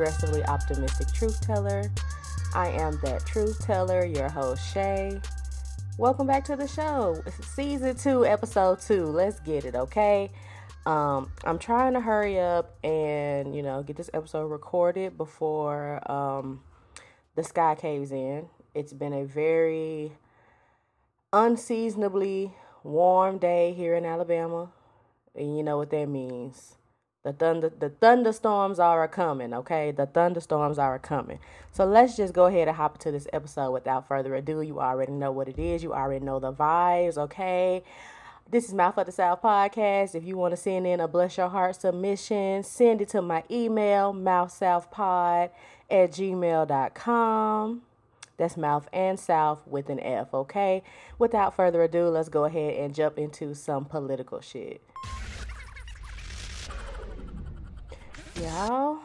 of a progressively optimistic truth teller. I am that truth teller, your host Shay. Welcome back to the show, season two, episode two. Let's get it, okay? Um, I'm trying to hurry up and you know get this episode recorded before um, the sky caves in. It's been a very unseasonably warm day here in Alabama, and you know what that means. The thunder the thunderstorms are coming, okay? The thunderstorms are coming. So let's just go ahead and hop into this episode without further ado. You already know what it is. You already know the vibes, okay? This is Mouth of the South podcast. If you want to send in a bless your heart submission, send it to my email, mouthsouthpod at gmail.com. That's mouth and south with an F, okay? Without further ado, let's go ahead and jump into some political shit. Y'all,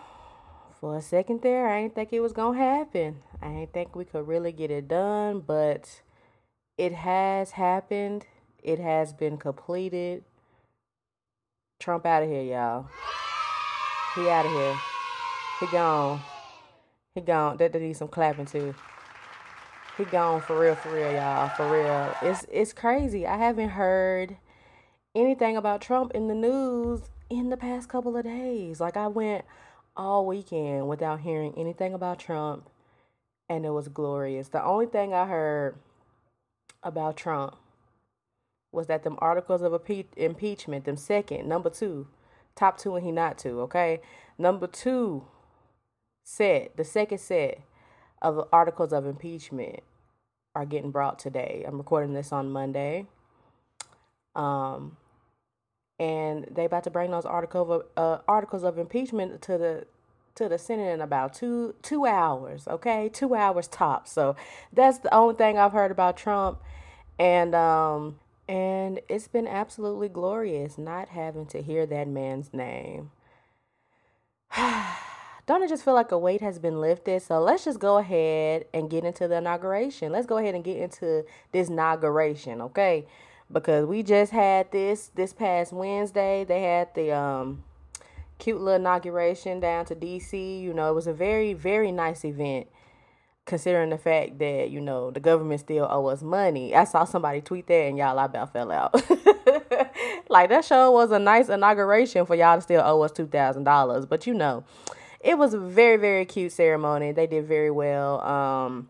for a second there, I didn't think it was gonna happen. I didn't think we could really get it done, but it has happened. It has been completed. Trump out of here, y'all. He out of here. He gone. He gone. That need some clapping too. He gone for real, for real, y'all. For real. It's it's crazy. I haven't heard anything about Trump in the news in the past couple of days. Like I went all weekend without hearing anything about Trump and it was glorious. The only thing I heard about Trump was that them articles of impeachment, them second, number two, top two and he not two, okay? Number two set, the second set of articles of impeachment are getting brought today. I'm recording this on Monday. Um, and they about to bring those article of, uh, articles of impeachment to the to the Senate in about two two hours. Okay, two hours tops. So that's the only thing I've heard about Trump, and um and it's been absolutely glorious not having to hear that man's name. Don't it just feel like a weight has been lifted? So let's just go ahead and get into the inauguration. Let's go ahead and get into this inauguration, okay? Because we just had this this past Wednesday. They had the um cute little inauguration down to DC. You know, it was a very very nice event considering the fact that you know the government still owe us money. I saw somebody tweet that and y'all I about fell out. like that show was a nice inauguration for y'all to still owe us two thousand dollars, but you know, it was a very very cute ceremony. They did very well. Um,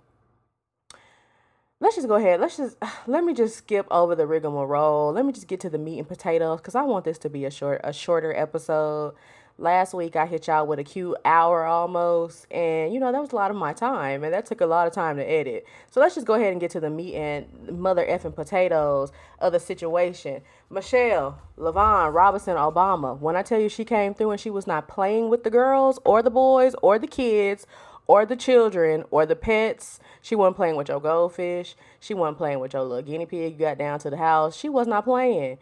let's just go ahead. Let's just let me just skip over the rigmarole. Let me just get to the meat and potatoes because I want this to be a short a shorter episode. Last week I hit y'all with a cute hour almost, and you know that was a lot of my time, and that took a lot of time to edit. So let's just go ahead and get to the meat and mother effing potatoes of the situation. Michelle, LaVaughn, Robinson, Obama. When I tell you she came through and she was not playing with the girls or the boys or the kids or the children or the pets. She wasn't playing with your goldfish. She wasn't playing with your little guinea pig you got down to the house. She was not playing.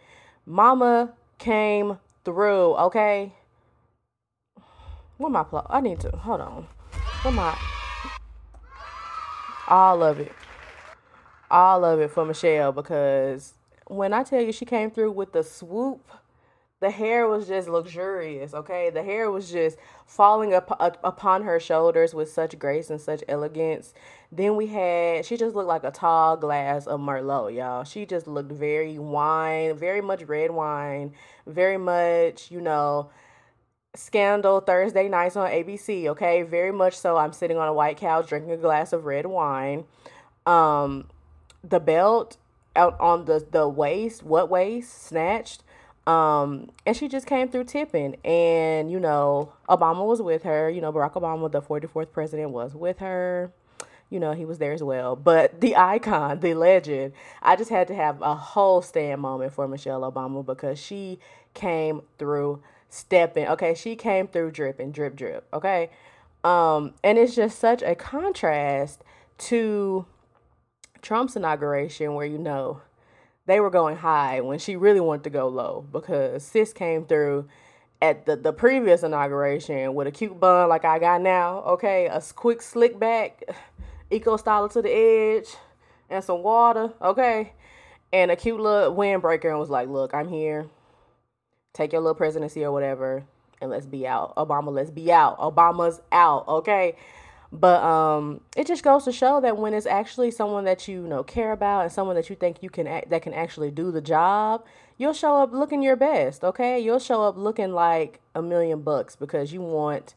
Mama came through, okay? What my plot? I need to hold on. What my all of it. All of it for Michelle because when I tell you she came through with the swoop the hair was just luxurious okay? The hair was just falling up, up, upon her shoulders with such grace and such elegance. Then we had she just looked like a tall glass of merlot y'all. She just looked very wine very much red wine very much you know scandal thursday nights on abc okay? Very much so i'm sitting on a white couch drinking a glass of red wine. Um the belt out on the the waist what waist? Snatched um, and she just came through tipping, and you know, Obama was with her. You know, Barack Obama, the 44th president, was with her. You know, he was there as well. But the icon, the legend, I just had to have a whole stand moment for Michelle Obama because she came through stepping. Okay, she came through dripping, drip, drip. Okay. Um, and it's just such a contrast to Trump's inauguration where you know they were going high when she really wanted to go low because sis came through at the, the previous inauguration with a cute bun like I got now, okay, a quick slick back, eco styler to the edge, and some water, okay, and a cute little windbreaker and was like, look, I'm here. Take your little presidency or whatever. and let's be out. Obama, let's be out. Obama's out, okay? But um, it just goes to show that when it's actually someone that you, you know care about and someone that you think you can act, that can actually do the job, you'll show up looking your best. Okay, you'll show up looking like a million bucks because you want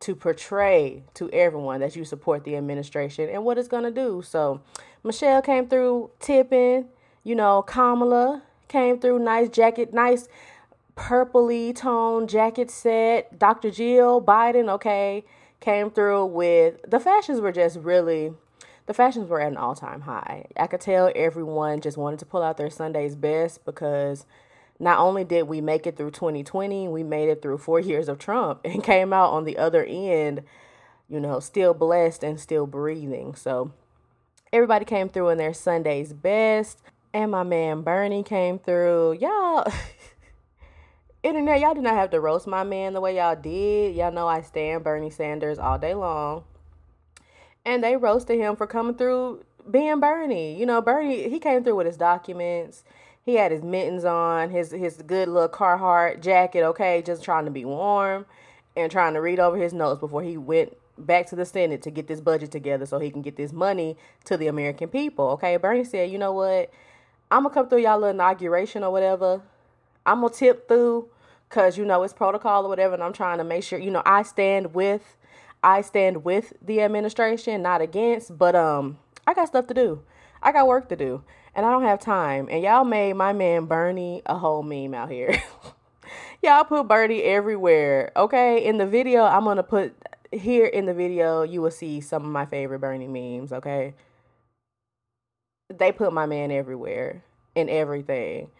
to portray to everyone that you support the administration and what it's gonna do. So Michelle came through tipping. You know, Kamala came through nice jacket, nice purpley tone jacket set. Dr. Jill Biden, okay came through with the fashions were just really the fashions were at an all-time high. I could tell everyone just wanted to pull out their Sunday's best because not only did we make it through 2020, we made it through 4 years of Trump and came out on the other end, you know, still blessed and still breathing. So everybody came through in their Sunday's best and my man Bernie came through. Y'all internet, y'all do not have to roast my man the way y'all did. Y'all know I stand Bernie Sanders all day long. And they roasted him for coming through being Bernie. You know, Bernie, he came through with his documents. He had his mittens on, his his good little Carhartt jacket, okay, just trying to be warm and trying to read over his notes before he went back to the Senate to get this budget together so he can get this money to the American people. Okay, Bernie said, you know what? I'm gonna come through y'all little inauguration or whatever. I'm gonna tip through because you know it's protocol or whatever, and I'm trying to make sure you know I stand with I stand with the administration, not against. But um, I got stuff to do. I got work to do, and I don't have time. And y'all made my man Bernie a whole meme out here. y'all put Bernie everywhere. Okay, in the video, I'm gonna put here in the video. You will see some of my favorite Bernie memes. Okay, they put my man everywhere in everything.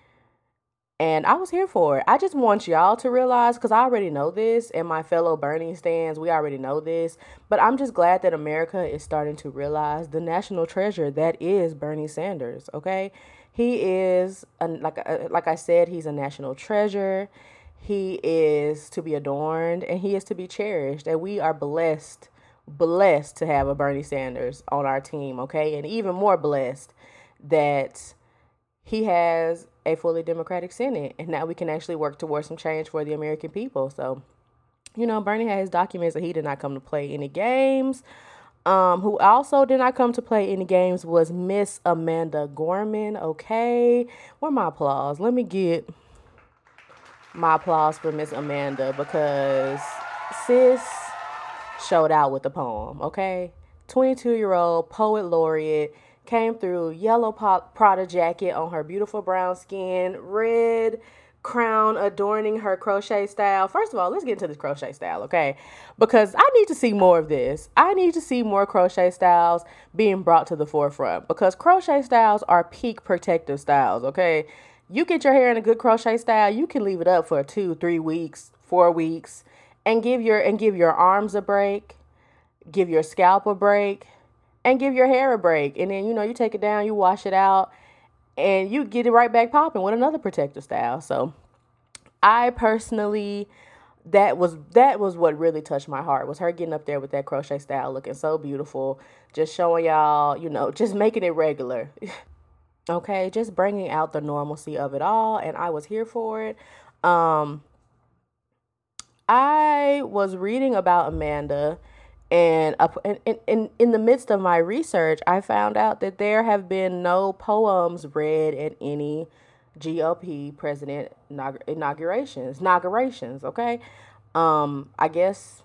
And I was here for it. I just want y'all to realize, because I already know this, and my fellow Bernie stands, we already know this. But I'm just glad that America is starting to realize the national treasure that is Bernie Sanders. Okay, he is a, like a, like I said, he's a national treasure. He is to be adorned, and he is to be cherished. And we are blessed, blessed to have a Bernie Sanders on our team. Okay, and even more blessed that he has a fully democratic Senate. And now we can actually work towards some change for the American people. So, you know, Bernie had his documents that he did not come to play any games. Um, who also did not come to play any games was Miss Amanda Gorman. Okay. Where my applause? Let me get my applause for Miss Amanda because sis showed out with the poem. Okay. 22 year old poet laureate came through yellow pop Prada jacket on her beautiful brown skin, red crown adorning her crochet style. First of all, let's get into this crochet style, okay? Because I need to see more of this. I need to see more crochet styles being brought to the forefront because crochet styles are peak protective styles, okay? You get your hair in a good crochet style, you can leave it up for 2, 3 weeks, 4 weeks and give your and give your arms a break, give your scalp a break, and give your hair a break. And then, you know, you take it down, you wash it out, and you get it right back popping with another protective style. So I personally that was that was what really touched my heart was her getting up there with that crochet style looking so beautiful just showing y'all you know just making it regular okay just bringing out the normalcy of it all and i was here for it um i was reading about amanda and in, in, in the midst of my research, I found out that there have been no poems read at any GOP president inaugurations. Inaugurations, okay? Um, I guess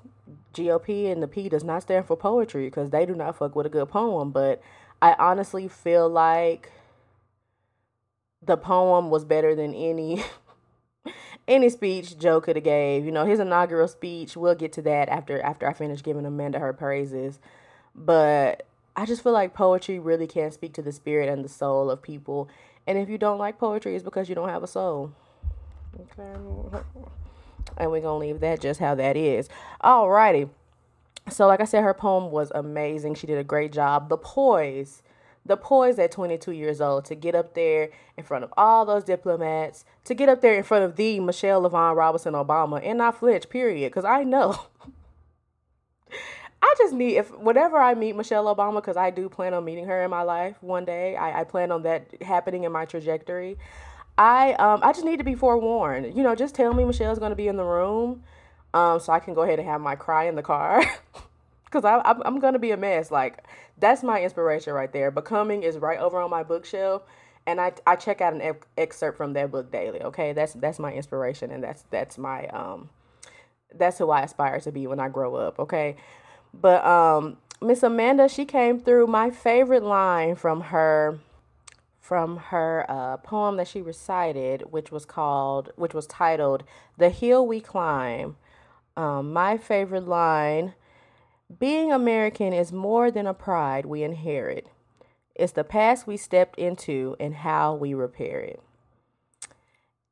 GOP and the P does not stand for poetry because they do not fuck with a good poem. But I honestly feel like the poem was better than any any speech Joe could have gave. You know, his inaugural speech. We'll get to that after after I finish giving Amanda her praises. But I just feel like poetry really can speak to the spirit and the soul of people. And if you don't like poetry, it's because you don't have a soul. Okay. And we're gonna leave that just how that is. Alrighty. So, like I said, her poem was amazing. She did a great job. The poise the poise at 22 years old to get up there in front of all those diplomats, to get up there in front of the Michelle LaVaughn Robinson Obama and not flinch, period. Because I know. I just need, if whenever I meet Michelle Obama, because I do plan on meeting her in my life one day, I, I plan on that happening in my trajectory. I um I just need to be forewarned. You know, just tell me Michelle's to be in the room um, so I can go ahead and have my cry in the car. Cause I, I'm, I'm gonna be a mess. Like that's my inspiration right there. Becoming is right over on my bookshelf, and I, I check out an excerpt from that book daily. Okay, that's that's my inspiration, and that's that's my um, that's who I aspire to be when I grow up. Okay, but um, Miss Amanda, she came through. My favorite line from her from her uh, poem that she recited, which was called, which was titled "The Hill We Climb." Um, my favorite line being American is more than a pride we inherit. It's the past we stepped into and how we repair it.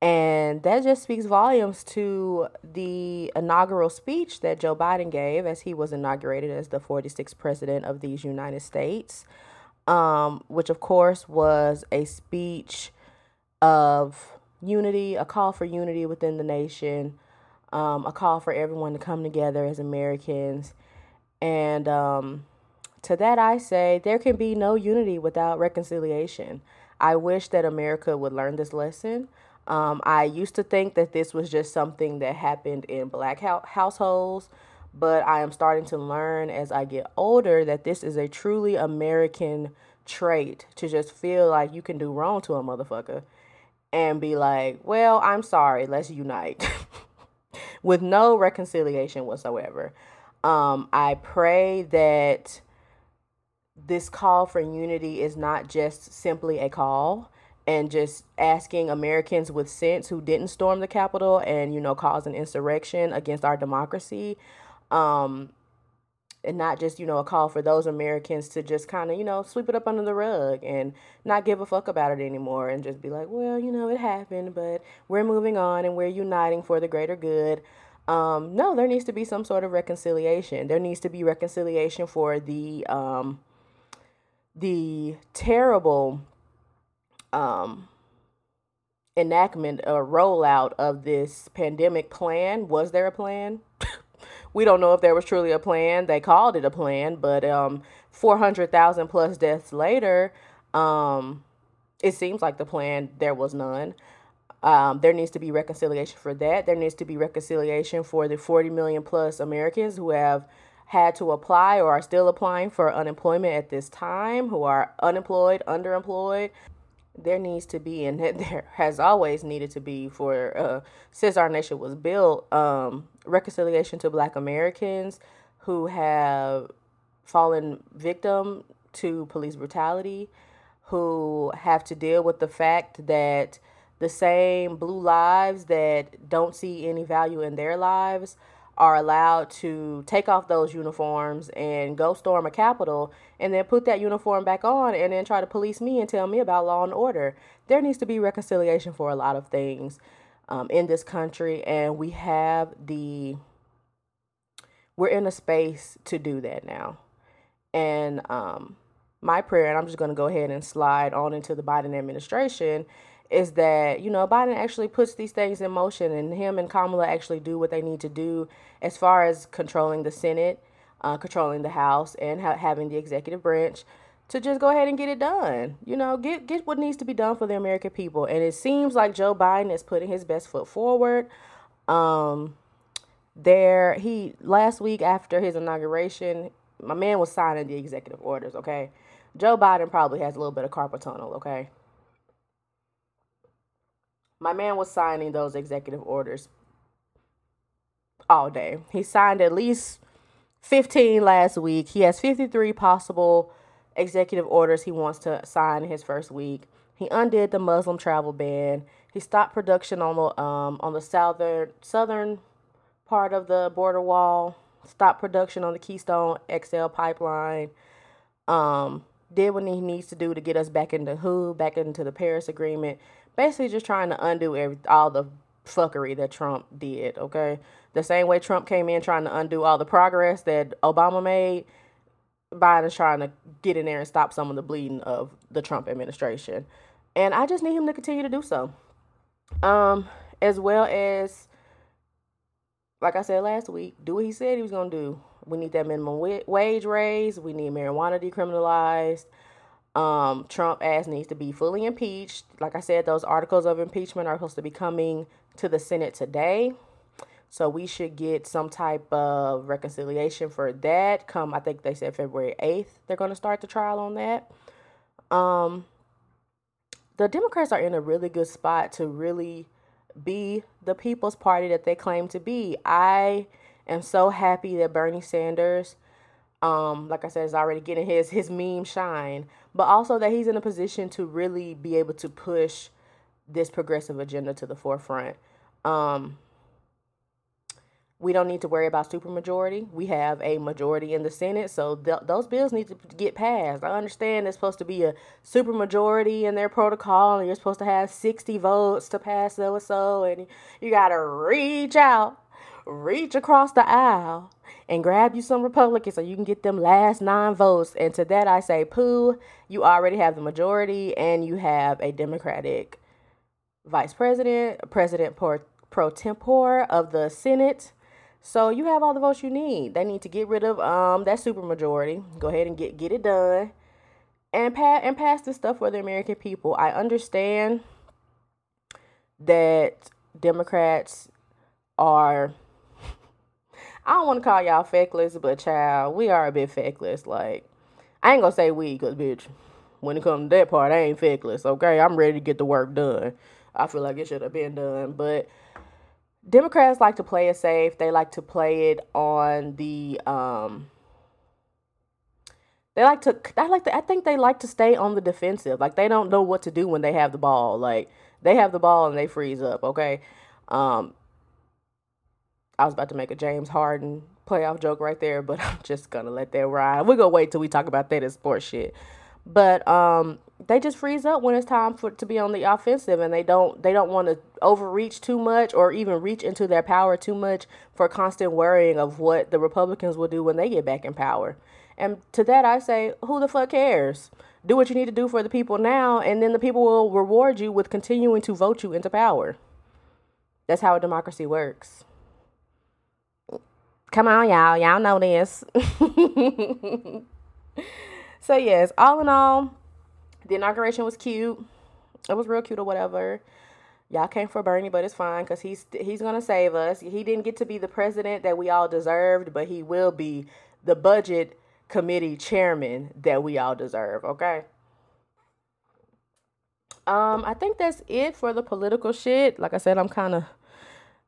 And that just speaks volumes to the inaugural speech that Joe Biden gave as he was inaugurated as the 46th president of these United States, um, which, of course, was a speech of unity, a call for unity within the nation, um, a call for everyone to come together as Americans. And um, to that, I say there can be no unity without reconciliation. I wish that America would learn this lesson. Um, I used to think that this was just something that happened in black ho- households, but I am starting to learn as I get older that this is a truly American trait to just feel like you can do wrong to a motherfucker and be like, well, I'm sorry, let's unite. with no reconciliation whatsoever. Um, I pray that this call for unity is not just simply a call and just asking Americans with sense who didn't storm the Capitol and, you know, cause an insurrection against our democracy. Um, and not just you know a call for those Americans to just kind of you know sweep it up under the rug and not give a fuck about it anymore and just be like, well, you know, it happened, but we're moving on and we're uniting for the greater good. Um, no, there needs to be some sort of reconciliation. There needs to be reconciliation for the um, the terrible um, enactment or rollout of this pandemic plan. Was there a plan? we don't know if there was truly a plan. They called it a plan, but um, 400,000 plus deaths later, um, it seems like the plan, there was none. Um, there needs to be reconciliation for that. There needs to be reconciliation for the 40 million plus Americans who have had to apply or are still applying for unemployment at this time, who are unemployed, underemployed. There needs to be, and there has always needed to be for uh, since our nation was built, um, reconciliation to Black Americans who have fallen victim to police brutality, who have to deal with the fact that the same blue lives that don't see any value in their lives are allowed to take off those uniforms and go storm a capitol and then put that uniform back on and then try to police me and tell me about law and order. There needs to be reconciliation for a lot of things um, in this country, and we have the we're in a space to do that now. And um, my prayer, and I'm just going to go ahead and slide on into the Biden administration, is that, you know, Biden actually puts these things in motion and him and Kamala actually do what they need to do as far as controlling the Senate, uh, controlling the House, and ha- having the executive branch to just go ahead and get it done. You know, get get what needs to be done for the American people. And it seems like Joe Biden is putting his best foot forward. Um there he last week after his inauguration, my man was signing the executive orders, okay? Joe Biden probably has a little bit of carpal tunnel, okay? My man was signing those executive orders all day. He signed at least 15 last week. He has 53 possible executive orders he wants to sign in his first week. He undid the Muslim travel ban. He stopped production on the um, on the southern southern part of the border wall. Stopped production on the Keystone XL pipeline. Um, did what he needs to do to get us back into WHO, back into the Paris Agreement. Basically, just trying to undo every all the fuckery that Trump did. Okay, the same way Trump came in trying to undo all the progress that Obama made Biden's trying to get in there and stop some of the bleeding of the Trump administration. And I just need him to continue to do so. Um, as well as, like I said last week, do what he said he was going to do. We need that minimum wage raise. We need marijuana decriminalized. Um, Trump ass needs to be fully impeached. Like I said, those articles of impeachment are supposed to be coming to the Senate today. So we should get some type of reconciliation for that. Come, I think they said February 8th, they're going to start the trial on that. Um, the Democrats are in a really good spot to really be the people's party that they claim to be. I am so happy that Bernie Sanders, um, like I said, is already getting his his meme shine, but also that he's in a position to really be able to push this progressive agenda to the forefront. Um, we don't need to worry about supermajority. We have a majority in the Senate, so th- those bills need to get passed. I understand it's supposed to be a supermajority in their protocol, and you're supposed to have 60 votes to pass so and so, and you got to reach out, reach across the aisle, and grab you some Republicans so you can get them last nine votes. And to that, I say, pooh, you already have the majority, and you have a Democratic vice president, president pro, pro tempore of the Senate so you have all the votes you need. They need to get rid of um that supermajority. Go ahead and get get it done, and pass and pass this stuff for the American people. I understand that Democrats are. I don't want to call y'all feckless, but child, we are a bit feckless. Like, I ain't gonna say we, cause bitch, when it comes to that part, I ain't feckless. Okay, I'm ready to get the work done. I feel like it should have been done, but Democrats like to play it safe. They like to play it on the um they like to I like to I think they like to stay on the defensive. Like they don't know what to do when they have the ball. Like they have the ball and they freeze up, okay? Um I was about to make a James Harden playoff joke right there, but I'm just gonna let that ride. We're gonna wait till we talk about that in sports shit. But um they just freeze up when it's time for to be on the offensive and they don't they don't want to overreach too much or even reach into their power too much for constant worrying of what the Republicans will do when they get back in power. And to that I say, who the fuck cares? Do what you need to do for the people now and then the people will reward you with continuing to vote you into power. That's how a democracy works. Come on, y'all. Y'all know this. so yes, all in all, the inauguration was cute. It was real cute or whatever. Y'all came for Bernie, but it's fine because he's he's gonna save us. He didn't get to be the president that we all deserved, but he will be the budget committee chairman that we all deserve. Okay. Um, I think that's it for the political shit. Like I said, I'm kind of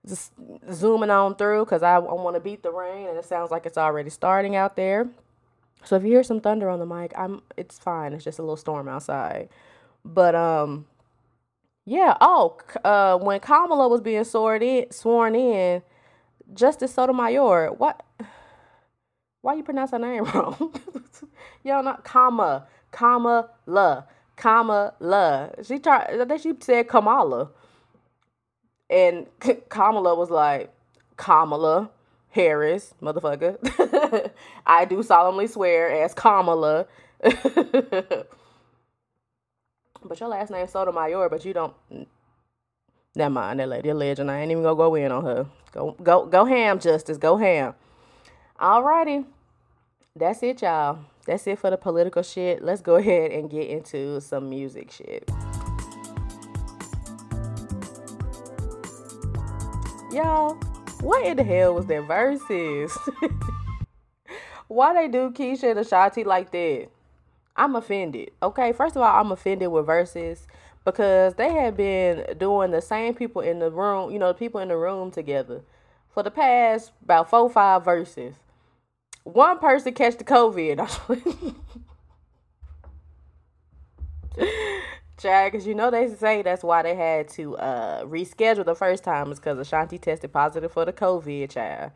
just zooming on through because I, I want to beat the rain, and it sounds like it's already starting out there. So if you hear some thunder on the mic, I'm it's fine. It's just a little storm outside. But um yeah, oh, uh when Kamala was being sworn in, sworn in, Justice Sotomayor, what why you pronounce her name wrong? Y'all not comma, comma la, comma la. She tried think she said Kamala. And Kamala was like, Kamala. Harris, motherfucker. I do solemnly swear as Kamala. but your last name Sotomayor, but you don't. Never mind that lady, a legend. I ain't even gonna go in on her. Go, go, go ham, Justice. Go ham. Alrighty, that's it, y'all. That's it for the political shit. Let's go ahead and get into some music shit. Y'all, what in the hell was their Verzuz? Why they do Keyshia and Ashanti like that? I'm offended. Okay, first of all, I'm offended with Verzuz because they have been doing the same people in the room, you know, the people in the room together for the past about four, five Verzuz. One person catch the COVID. Chad, because you know they say that's why they had to uh, reschedule the first time is because Ashanti tested positive for the COVID, child.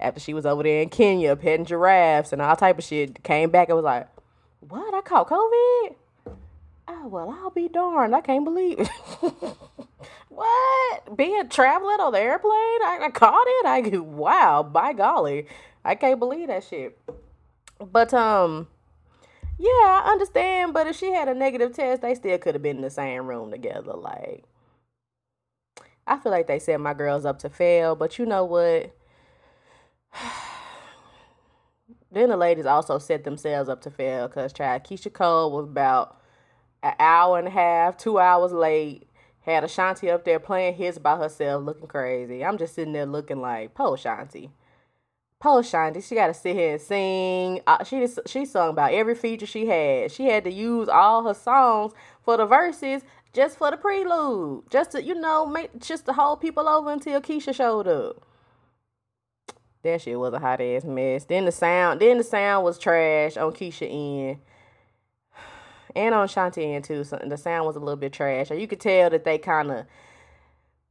After she was over there in Kenya petting giraffes and all type of shit, came back and was like, "What? I caught COVID? Oh well, I'll be darned. I can't believe it. what? Being traveling on the airplane, I, I caught it. I wow, by golly, I can't believe that shit. But um." Yeah, I understand, but if she had a negative test, they still could have been in the same room together. Like, I feel like they set my girls up to fail, but you know what? then the ladies also set themselves up to fail because child Keyshia Cole was about an hour and a half, two hours late, Had Ashanti up there playing hits by herself, looking crazy. I'm just sitting there looking like, po Ashanti. Po Ashanti, she got to sit here and sing. Uh, she she sung about every feature she had. She had to use all her songs for the Verzuz just for the prelude, just to you know make just to hold people over until Keyshia showed up. That shit was a hot ass mess. Then the sound, then the sound was trash on Keyshia end, and on Shanti end too. So the sound was a little bit trash. you could tell that they kind of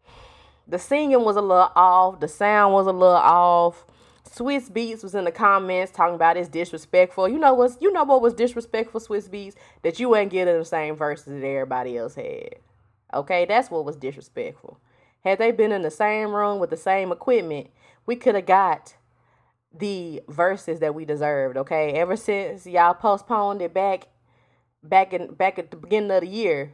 the singing was a little off, the sound was a little off. Swizz Beatz was in the comments talking about it's disrespectful. You know what's you know what was disrespectful, Swizz Beatz? That you ain't getting the same Verzuz that everybody else had. Okay, that's what was disrespectful. Had they been in the same room with the same equipment, we could have got the Verzuz that we deserved. Okay, ever since y'all postponed it back, back in back at the beginning of the year,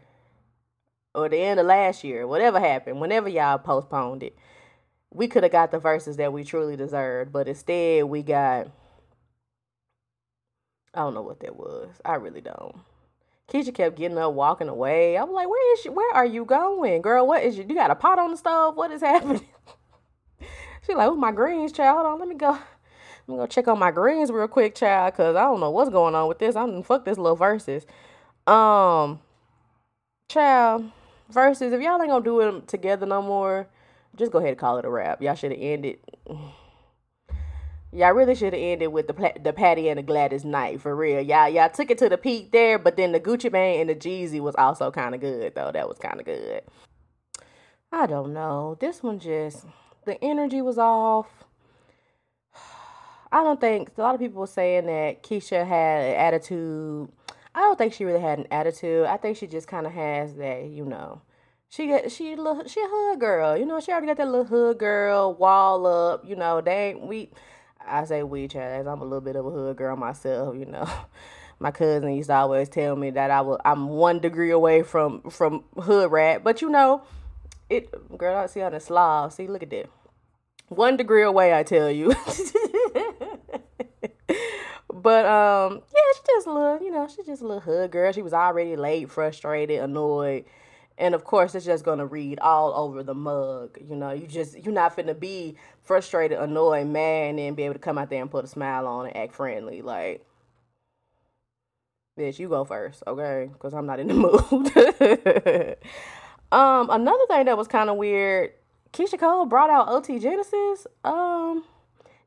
or the end of last year, whatever happened, whenever y'all postponed it, we could have got the Verzuz that we truly deserved, but instead we got I don't know what that was. I really don't. Keyshia kept getting up, walking away. I was like, "Where is she? Where are you going, girl? What is you? You got a pot on the stove? What is happening?" She's like, "Oh, my greens, child. Hold on, let me go. Let me go check on my greens real quick, child, cause I don't know what's going on with this. I'm fuck this little Verzuz. Um, child, Verzuz. If y'all ain't gonna do it together no more, just go ahead and call it a wrap. Y'all should have ended. Y'all really should have ended with the the Patti and the Gladys Knight for real. Y'all y'all took it to the peak there, but then the Gucci Mane and the Jeezy was also kind of good though. That was kind of good. I don't know. This one just the energy was off. I don't think a lot of people were saying that Keyshia had an attitude. I don't think she really had an attitude. I think she just kind of has that, you know, she got she little she a hood girl. You know, she already got that little hood girl wall up. You know, they ain't we. I say we, Chaz. I'm a little bit of a hood girl myself. You know, my cousin used to always tell me that I was I'm one degree away from from hood rat. But you know, it girl. I see on the Slav. See, look at that. One degree away, I tell you. but um, yeah, she just a little, you know, she just a little hood girl. She was already late, frustrated, annoyed and of course it's just gonna read all over the mug you know you just you're not finna be frustrated annoyed mad and then be able to come out there and put a smile on and act friendly like bitch you go first okay because i'm not in the mood um another thing that was kind of weird Keyshia Cole brought out O.T. Genasis. Um,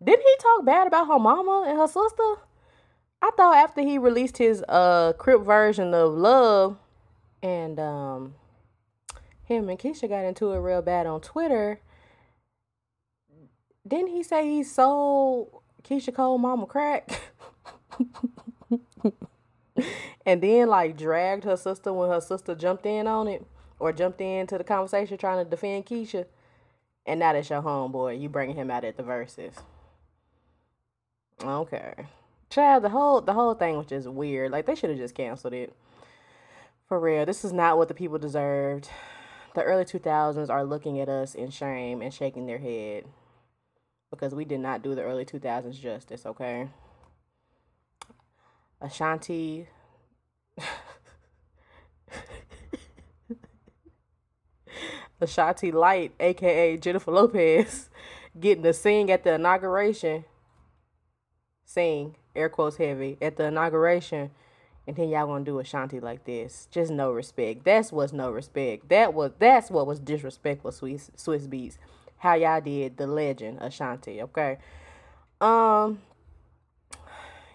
didn't he talk bad about her mama and her sister? I thought after he released his uh Crip version of Love, and um, him and Keyshia got into it real bad on Twitter. Didn't he say he sold Keyshia Cole mama crack? and then like dragged her sister when her sister jumped in on it or jumped into the conversation trying to defend Keyshia. And now that's your homeboy. You bringing him out at the Verzuz. Okay. Child, the whole the whole thing was just weird. Like they should have just canceled it. For real. This is not what the people deserved the early 2000s are looking at us in shame and shaking their head because we did not do the early 2000s justice, okay? Ashanti Ashanti Light, aka Jennifer Lopez, getting to sing at the inauguration. Sing, air quotes heavy, at the inauguration and then y'all gonna do Ashanti like this. Just no respect. That's what's no respect. That was that's what was disrespectful, Swizz Swizz Beatz. How y'all did the legend Ashanti, okay? Um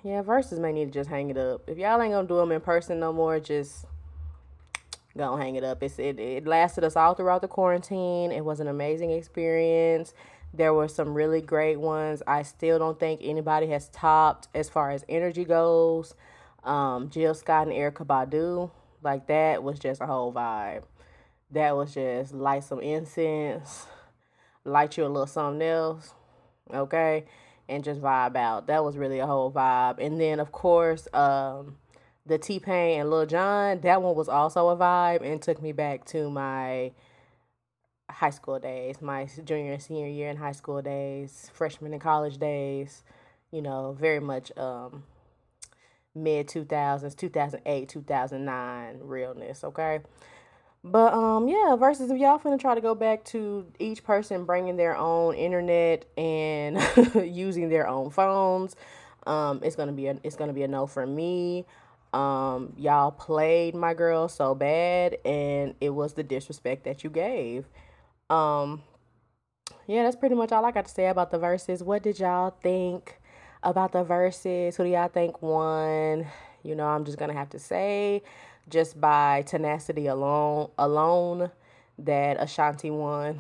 yeah, Verzuz may need to just hang it up. If y'all ain't gonna do them in person no more, just gonna hang it up. It's it, it lasted us all throughout the quarantine. It was an amazing experience. There were some really great ones. I still don't think anybody has topped as far as energy goes um, Jill Scott and Erykah Badu. Like that was just a whole vibe. That was just light some incense, light you a little something else, okay, and just vibe out. That was really a whole vibe. And then of course, um, the T Pain and Lil Jon. That one was also a vibe and took me back to my high school days, my junior and senior year in high school days, freshman and college days. You know, very much um, mid 2000s, 2008, 2009 realness, okay? But um yeah, Verzuz if y'all finna try to go back to each person bringing their own internet and using their own phones, um it's gonna be a it's gonna be a no for me. Um y'all played my girl so bad and it was the disrespect that you gave. Um yeah, that's pretty much all I got to say about the Verzuz. What did y'all think about the Verzuz? Who do y'all think won? You know, I'm just gonna have to say, just by tenacity alone, alone, that Ashanti won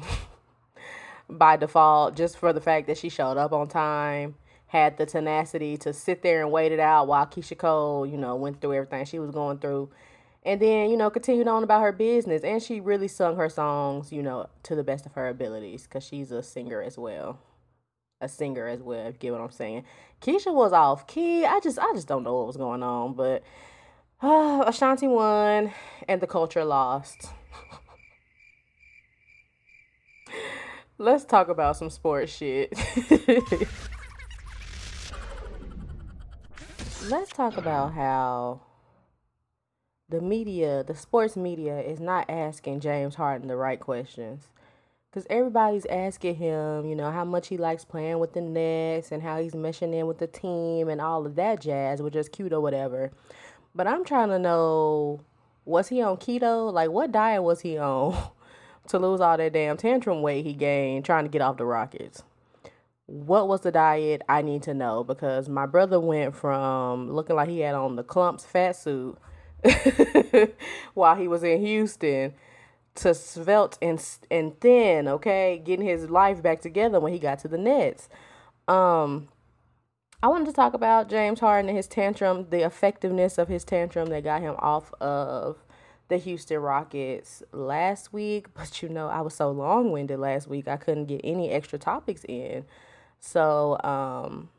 by default, just for the fact that she showed up on time, had the tenacity to sit there and wait it out while Keyshia Cole, you know, went through everything she was going through and then you know continued on about her business and she really sung her songs you know to the best of her abilities because she's a singer as well a singer as well get what i'm saying. Keyshia was off key. I just i just don't know what was going on but uh, ashanti won and the culture lost. Let's talk about some sports shit. Let's talk about how the media, the sports media, is not asking James Harden the right questions. Because everybody's asking him, you know, how much he likes playing with the Nets and how he's meshing in with the team and all of that jazz, which is cute or whatever. But I'm trying to know was he on keto? Like, what diet was he on to lose all that damn tantrum weight he gained trying to get off the Rockets? What was the diet? I need to know because my brother went from looking like he had on the Klumps fat suit while he was in Houston to svelte and and thin, okay, getting his life back together when he got to the Nets. Um I wanted to talk about James Harden and his tantrum, the effectiveness of his tantrum that got him off of the Houston Rockets last week, but you know, I was so long-winded last week. I couldn't get any extra topics in. So, um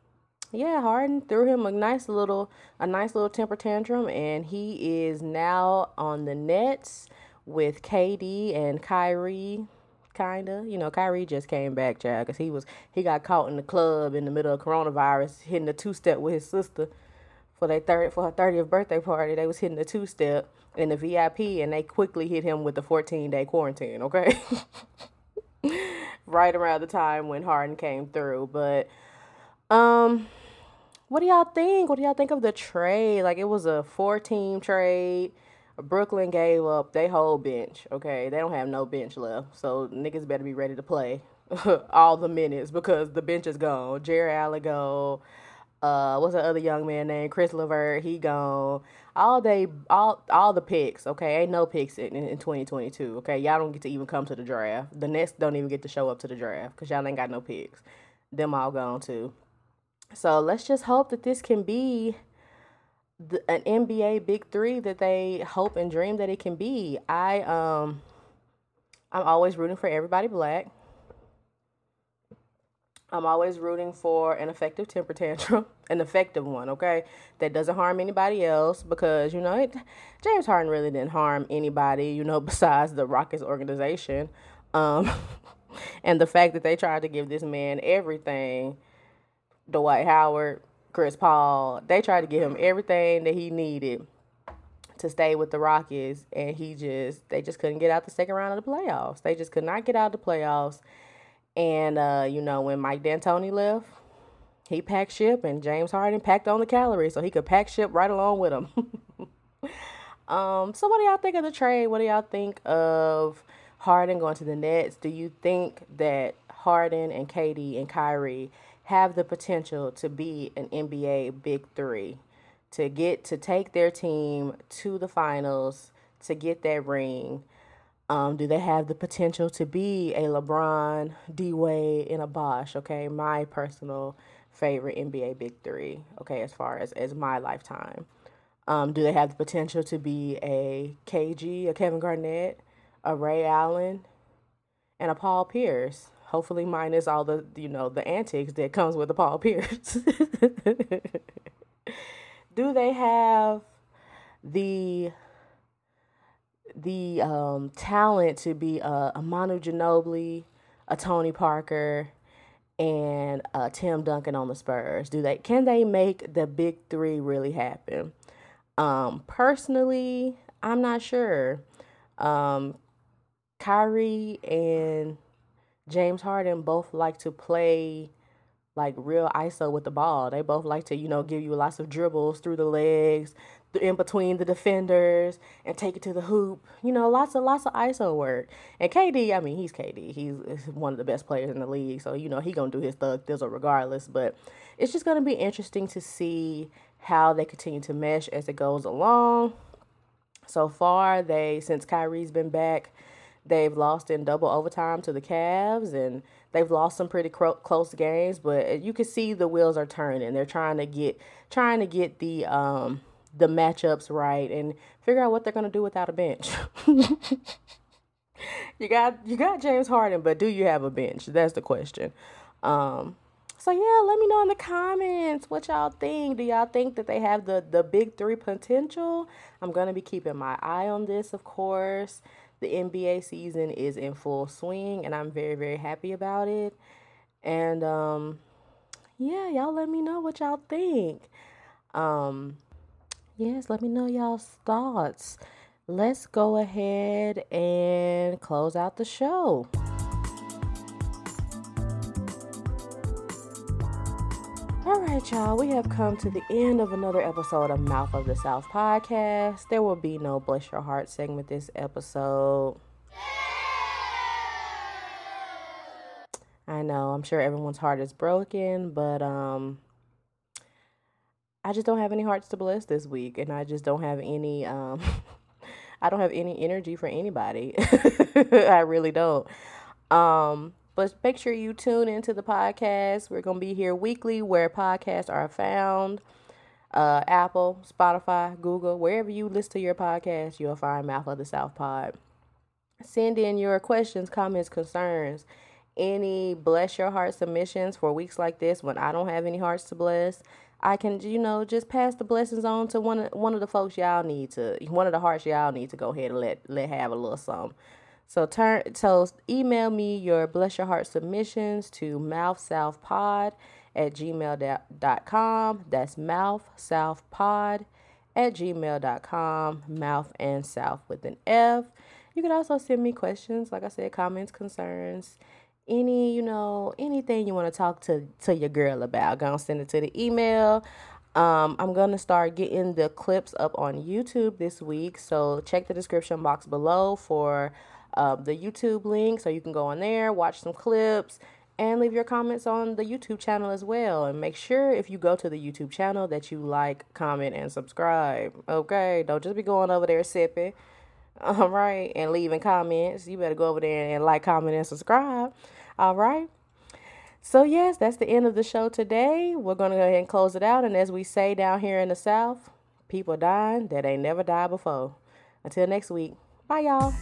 yeah, Harden threw him a nice little a nice little temper tantrum and he is now on the Nets with KD and Kyrie kinda. You know, Kyrie just came back, child, because he was he got caught in the club in the middle of coronavirus, hitting the two step with his sister for their third for her thirtieth birthday party. They was hitting the two step in the VIP, and they quickly hit him with the fourteen day quarantine. Okay, right around the time when Harden came through, but um what do y'all think? What do y'all think of the trade? Like it was a four team trade. Brooklyn gave up their whole bench. Okay, they don't have no bench left, so niggas better be ready to play all the minutes because the bench is gone. Jerry Allen go. Uh, what's the other young man named Chris LeVert? He gone. All they, all, all the picks. Okay, ain't no picks in, in 2022. Okay, y'all don't get to even come to the draft. The Nets don't even get to show up to the draft because y'all ain't got no picks. Them all gone too. So let's just hope that this can be the, an NBA Big Three that they hope and dream that it can be. I um, I'm always rooting for everybody black. I'm always rooting for an effective temper tantrum, an effective one, okay, that doesn't harm anybody else because you know it, James Harden really didn't harm anybody, you know, besides the Rockets organization, um, and the fact that they tried to give this man everything Dwight Howard, Chris Paul, they tried to give him everything that he needed to stay with the Rockets, and he just they just couldn't get out the second round of the playoffs. They just could not get out of the playoffs. And uh, you know, when Mike D'Antoni left, he packed ship, and James Harden packed on the calories so he could pack ship right along with him. um, so what do y'all think of the trade? What do y'all think of Harden going to the Nets? Do you think that Harden and KD and Kyrie have the potential to be an NBA Big Three, to get to take their team to the finals, to get that ring. Um, do they have the potential to be a LeBron, D Wade, and a Bosh? Okay, my personal favorite NBA Big Three. Okay, as far as as my lifetime, um, do they have the potential to be a KG, a Kevin Garnett, a Ray Allen, and a Paul Pierce? Hopefully minus all the you know the antics that comes with the Paul Pierce. Do they have the the um, talent to be a, a Manu Ginobili, a Tony Parker, and a Tim Duncan on the Spurs? Do they can they make the big three really happen? Um, personally, I'm not sure. Um, Kyrie and James Harden both like to play like real ISO with the ball. They both like to, you know, give you lots of dribbles through the legs, in between the defenders, and take it to the hoop. You know, lots of lots of ISO work. And KD, I mean, he's KD. He's one of the best players in the league, so you know he gonna do his thug thizzle regardless. But it's just gonna be interesting to see how they continue to mesh as it goes along. So far, they since Kyrie's been back, they've lost in double overtime to the Cavs, and they've lost some pretty cro- close games. But you can see the wheels are turning. They're trying to get trying to get the um, the matchups right and figure out what they're gonna do without a bench. you got you got James Harden, but do you have a bench? That's the question. Um, so yeah, let me know in the comments what y'all think. Do y'all think that they have the the big three potential? I'm gonna be keeping my eye on this, of course. The NBA season is in full swing, and I'm very very happy about it. And um, yeah, y'all let me know what y'all think. Um, yes, let me know y'all's thoughts. Let's go ahead and close out the show. All right, y'all, we have come to the end of another episode of Mouth of the South podcast. There will be no Bless Your Heart segment this episode. I know, I'm sure everyone's heart is broken, but um I just don't have any hearts to bless this week and I just don't have any um I don't have any energy for anybody. I really don't. Um but make sure you tune into the podcast. We're going to be here weekly where podcasts are found. Uh, Apple, Spotify, Google, wherever you listen to your podcast, you'll find Mouth of the South Pod. Send in your questions, comments, concerns, any bless your heart submissions for weeks like this when I don't have any hearts to bless. I can, you know, just pass the blessings on to one of one of the folks y'all need to, one of the hearts y'all need to go ahead and let let have a little something. So turn so email me your bless your heart submissions to mouthsouthpod at gmail.com. That's mouthsouthpod at gmail.com. Mouth and south with an F. You can also send me questions, like I said, comments, concerns, any, you know, anything you want to talk to to your girl about. Gonna send it to the email. Um, I'm gonna start getting the clips up on YouTube this week. So check the description box below for uh, the YouTube link so you can go on there, watch some clips, and leave your comments on the YouTube channel as well. And make sure if you go to the YouTube channel that you like, comment, and subscribe. Okay, don't just be going over there sipping. All right, and leaving comments. You better go over there and like, comment, and subscribe. All right. So, yes, that's the end of the show today. We're going to go ahead and close it out. And as we say down here in the South, people dying that ain't never died before. Until next week, bye, y'all.